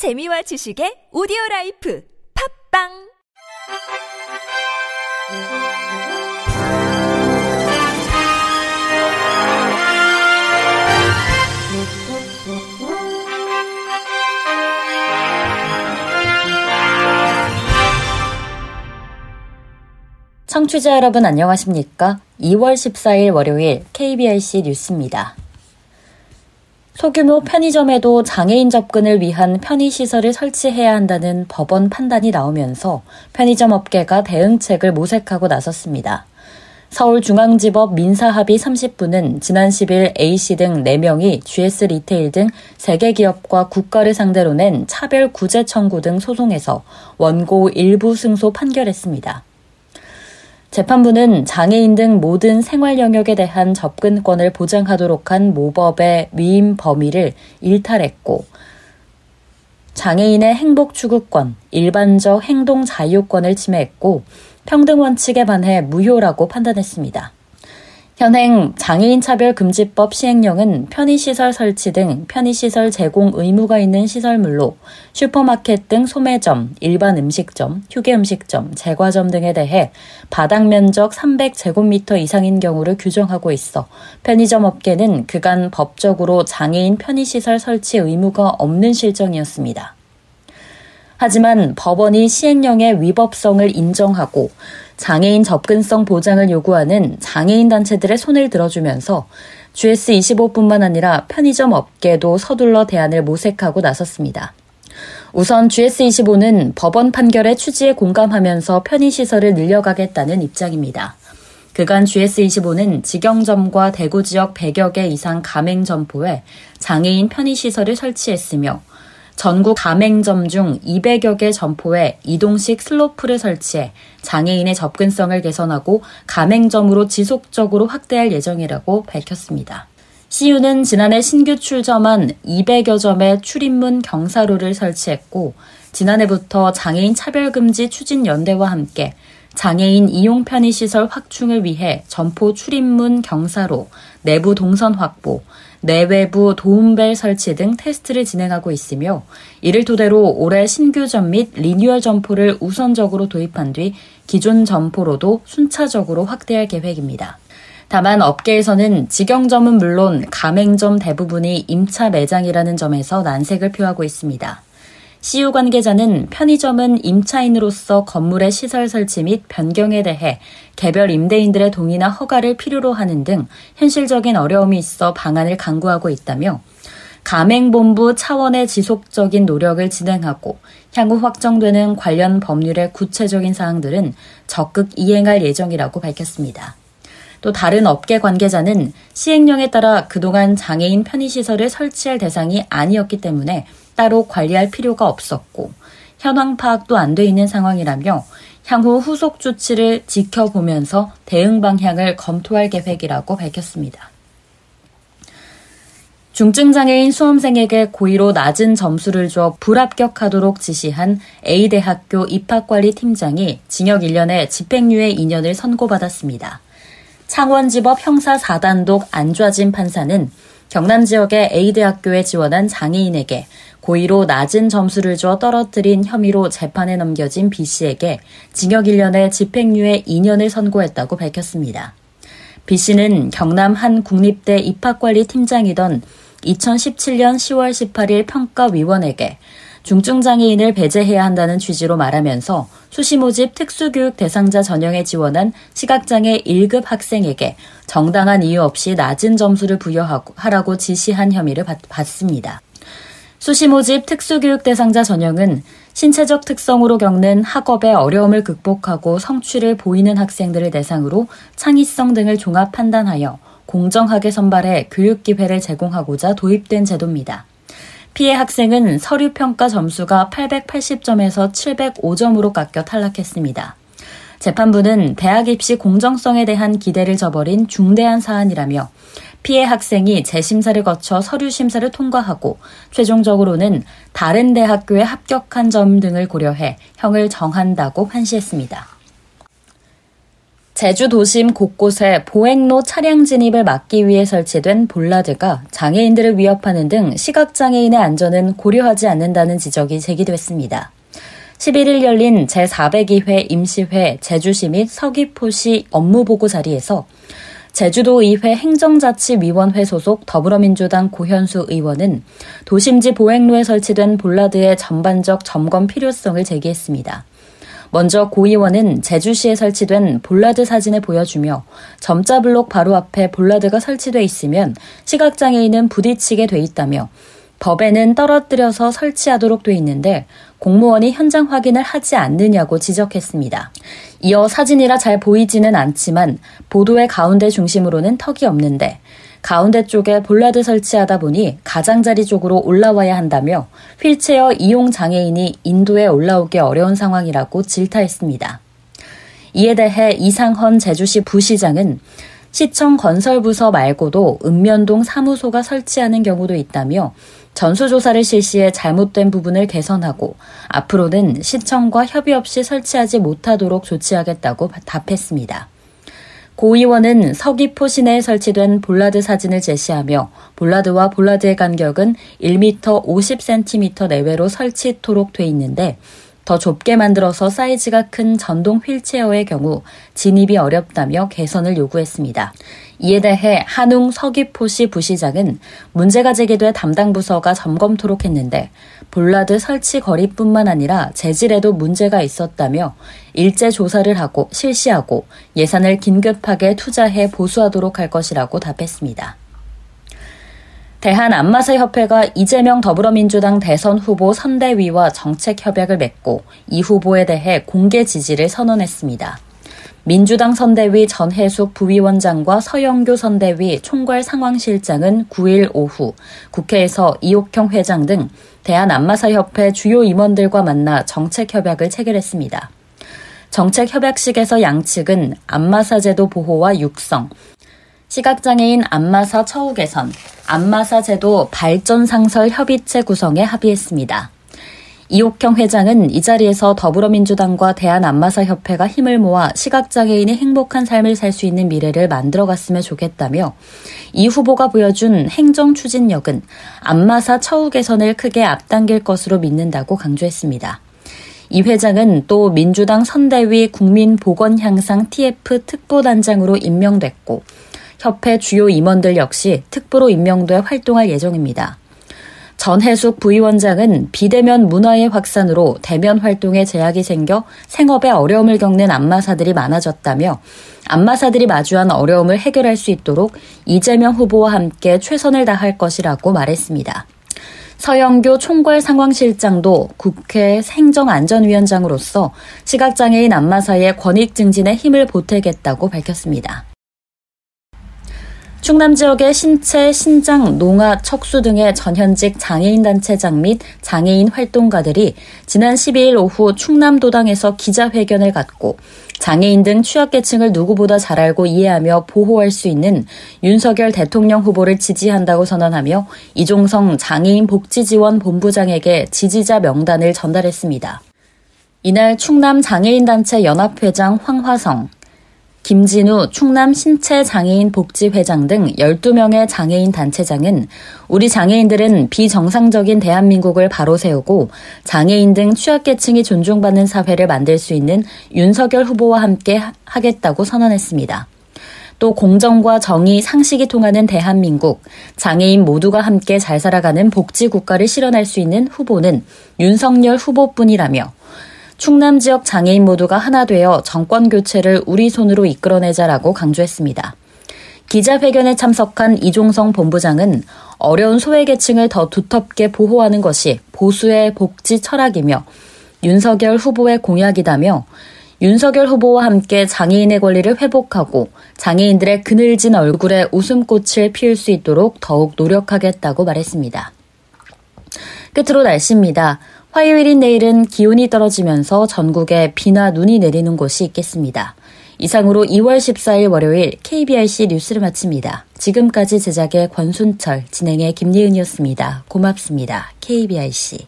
재미와 지식의 오디오 라이프 팝빵 청취자 여러분 안녕하십니까? 2월 14일 월요일 KBRC 뉴스입니다. 소규모 편의점에도 장애인 접근을 위한 편의시설을 설치해야 한다는 법원 판단이 나오면서 편의점 업계가 대응책을 모색하고 나섰습니다. 서울중앙지법 민사합의 30부는 지난 10일 A씨 등 4명이 GS 리테일 등 3개 기업과 국가를 상대로 낸 차별 구제 청구 등 소송에서 원고 일부 승소 판결했습니다. 재판부는 장애인 등 모든 생활 영역에 대한 접근권을 보장하도록 한 모법의 위임 범위를 일탈했고, 장애인의 행복 추구권, 일반적 행동 자유권을 침해했고, 평등 원칙에 반해 무효라고 판단했습니다. 현행 장애인 차별금지법 시행령은 편의시설 설치 등 편의시설 제공 의무가 있는 시설물로 슈퍼마켓 등 소매점, 일반 음식점, 휴게 음식점, 제과점 등에 대해 바닥 면적 300제곱미터 이상인 경우를 규정하고 있어 편의점 업계는 그간 법적으로 장애인 편의시설 설치 의무가 없는 실정이었습니다. 하지만 법원이 시행령의 위법성을 인정하고 장애인 접근성 보장을 요구하는 장애인 단체들의 손을 들어주면서 GS25뿐만 아니라 편의점 업계도 서둘러 대안을 모색하고 나섰습니다. 우선 GS25는 법원 판결의 취지에 공감하면서 편의시설을 늘려가겠다는 입장입니다. 그간 GS25는 직영점과 대구 지역 100여 개 이상 가맹점포에 장애인 편의시설을 설치했으며 전국 가맹점 중 200여 개 점포에 이동식 슬로프를 설치해 장애인의 접근성을 개선하고 가맹점으로 지속적으로 확대할 예정이라고 밝혔습니다. CU는 지난해 신규 출점한 200여 점의 출입문 경사로를 설치했고 지난해부터 장애인 차별금지 추진연대와 함께 장애인 이용 편의시설 확충을 위해 점포 출입문 경사로, 내부 동선 확보, 내외부 도움벨 설치 등 테스트를 진행하고 있으며 이를 토대로 올해 신규점 및 리뉴얼 점포를 우선적으로 도입한 뒤 기존 점포로도 순차적으로 확대할 계획입니다. 다만 업계에서는 직영점은 물론 가맹점 대부분이 임차 매장이라는 점에서 난색을 표하고 있습니다. CU 관계자는 편의점은 임차인으로서 건물의 시설 설치 및 변경에 대해 개별 임대인들의 동의나 허가를 필요로 하는 등 현실적인 어려움이 있어 방안을 강구하고 있다며 가맹본부 차원의 지속적인 노력을 진행하고 향후 확정되는 관련 법률의 구체적인 사항들은 적극 이행할 예정이라고 밝혔습니다. 또 다른 업계 관계자는 시행령에 따라 그동안 장애인 편의시설을 설치할 대상이 아니었기 때문에 따로 관리할 필요가 없었고 현황 파악도 안 돼 있는 상황이라며 향후 후속 조치를 지켜보면서 대응 방향을 검토할 계획이라고 밝혔습니다. 중증장애인 수험생에게 고의로 낮은 점수를 줘 불합격하도록 지시한 A대학교 입학관리팀장이 징역 1년에 집행유예 2년을 선고받았습니다. 창원지법 형사 4단독 안좌진 판사는 경남 지역의 A대학교에 지원한 장애인에게 고의로 낮은 점수를 줘 떨어뜨린 혐의로 재판에 넘겨진 B씨에게 징역 1년에 집행유예 2년을 선고했다고 밝혔습니다. B씨는 경남 한 국립대 입학관리 팀장이던 2017년 10월 18일 평가위원에게 중증장애인을 배제해야 한다는 취지로 말하면서 수시 모집 특수교육 대상자 전형에 지원한 시각장애 1급 학생에게 정당한 이유 없이 낮은 점수를 부여하라고 지시한 혐의를 받, 받습니다. 수시 모집 특수교육 대상자 전형은 신체적 특성으로 겪는 학업의 어려움을 극복하고 성취를 보이는 학생들을 대상으로 창의성 등을 종합 판단하여 공정하게 선발해 교육 기회를 제공하고자 도입된 제도입니다. 피해 학생은 서류 평가 점수가 880점에서 705점으로 깎여 탈락했습니다. 재판부는 대학 입시 공정성에 대한 기대를 저버린 중대한 사안이라며 피해 학생이 재심사를 거쳐 서류 심사를 통과하고 최종적으로는 다른 대학교에 합격한 점 등을 고려해 형을 정한다고 판시했습니다. 제주 도심 곳곳에 보행로 차량 진입을 막기 위해 설치된 볼라드가 장애인들을 위협하는 등 시각장애인의 안전은 고려하지 않는다는 지적이 제기됐습니다. 11일 열린 제402회 임시회 제주시 및 서귀포시 업무보고 자리에서 제주도의회 행정자치위원회 소속 더불어민주당 고현수 의원은 도심지 보행로에 설치된 볼라드의 전반적 점검 필요성을 제기했습니다. 먼저 고 의원은 제주시에 설치된 볼라드 사진을 보여주며 점자 블록 바로 앞에 볼라드가 설치돼 있으면 시각장애인은 부딪히게 돼 있다며 법에는 떨어뜨려서 설치하도록 돼 있는데 공무원이 현장 확인을 하지 않느냐고 지적했습니다. 이어 사진이라 잘 보이지는 않지만 보도의 가운데 중심으로는 턱이 없는데 가운데 쪽에 볼라드 설치하다 보니 가장자리 쪽으로 올라와야 한다며 휠체어 이용 장애인이 인도에 올라오기 어려운 상황이라고 질타했습니다. 이에 대해 이상헌 제주시 부시장은 시청 건설부서 말고도 읍면동 사무소가 설치하는 경우도 있다며 전수조사를 실시해 잘못된 부분을 개선하고 앞으로는 시청과 협의 없이 설치하지 못하도록 조치하겠다고 답했습니다. 고 의원은 서귀포 시내에 설치된 볼라드 사진을 제시하며 볼라드와 볼라드의 간격은 1m 50cm 내외로 설치토록 돼 있는데 더 좁게 만들어서 사이즈가 큰 전동 휠체어의 경우 진입이 어렵다며 개선을 요구했습니다. 이에 대해 한웅 서귀포시 부시장은 문제가 제기돼 담당 부서가 점검토록 했는데 볼라드 설치 거리뿐만 아니라 재질에도 문제가 있었다며 일제 조사를 하고 실시하고 예산을 긴급하게 투자해 보수하도록 할 것이라고 답했습니다. 대한안마사협회가 이재명 더불어민주당 대선 후보 선대위와 정책 협약을 맺고 이 후보에 대해 공개 지지를 선언했습니다. 민주당 선대위 전해숙 부위원장과 서영교 선대위 총괄 상황실장은 9일 오후 국회에서 이옥형 회장 등 대한안마사협회 주요 임원들과 만나 정책 협약을 체결했습니다. 정책 협약식에서 양측은 안마사제도 보호와 육성, 시각장애인 안마사 처우 개선, 안마사 제도 발전 상설 협의체 구성에 합의했습니다. 이옥형 회장은 이 자리에서 더불어민주당과 대한안마사협회가 힘을 모아 시각장애인이 행복한 삶을 살 수 있는 미래를 만들어갔으면 좋겠다며 이 후보가 보여준 행정 추진력은 안마사 처우 개선을 크게 앞당길 것으로 믿는다고 강조했습니다. 이 회장은 또 민주당 선대위 국민보건향상 TF 특보단장으로 임명됐고 협회 주요 임원들 역시 특보로 임명돼 활동할 예정입니다. 전해숙 부위원장은 비대면 문화의 확산으로 대면 활동에 제약이 생겨 생업에 어려움을 겪는 안마사들이 많아졌다며 안마사들이 마주한 어려움을 해결할 수 있도록 이재명 후보와 함께 최선을 다할 것이라고 말했습니다. 서영교 총괄 상황실장도 국회 행정안전위원장으로서 시각장애인 안마사의 권익 증진에 힘을 보태겠다고 밝혔습니다. 충남 지역의 신체, 신장, 농아, 척수 등의 전현직 장애인 단체장 및 장애인 활동가들이 지난 12일 오후 충남도당에서 기자회견을 갖고 장애인 등 취약계층을 누구보다 잘 알고 이해하며 보호할 수 있는 윤석열 대통령 후보를 지지한다고 선언하며 이종성 장애인 복지지원 본부장에게 지지자 명단을 전달했습니다. 이날 충남 장애인단체 연합회장 황화성, 김진우 충남 신체장애인 복지회장 등 12명의 장애인 단체장은 우리 장애인들은 비정상적인 대한민국을 바로 세우고 장애인 등 취약계층이 존중받는 사회를 만들 수 있는 윤석열 후보와 함께 하겠다고 선언했습니다. 또 공정과 정의, 상식이 통하는 대한민국, 장애인 모두가 함께 잘 살아가는 복지국가를 실현할 수 있는 후보는 윤석열 후보뿐이라며 충남 지역 장애인 모두가 하나 되어 정권 교체를 우리 손으로 이끌어내자라고 강조했습니다. 기자회견에 참석한 이종성 본부장은 어려운 소외계층을 더 두텁게 보호하는 것이 보수의 복지 철학이며 윤석열 후보의 공약이다며 윤석열 후보와 함께 장애인의 권리를 회복하고 장애인들의 그늘진 얼굴에 웃음꽃을 피울 수 있도록 더욱 노력하겠다고 말했습니다. 끝으로 날씨입니다. 화요일인 내일은 기온이 떨어지면서 전국에 비나 눈이 내리는 곳이 있겠습니다. 이상으로 2월 14일 월요일 KBRC 뉴스를 마칩니다. 지금까지 제작의 권순철, 진행의 김예은이었습니다. 고맙습니다. KBRC.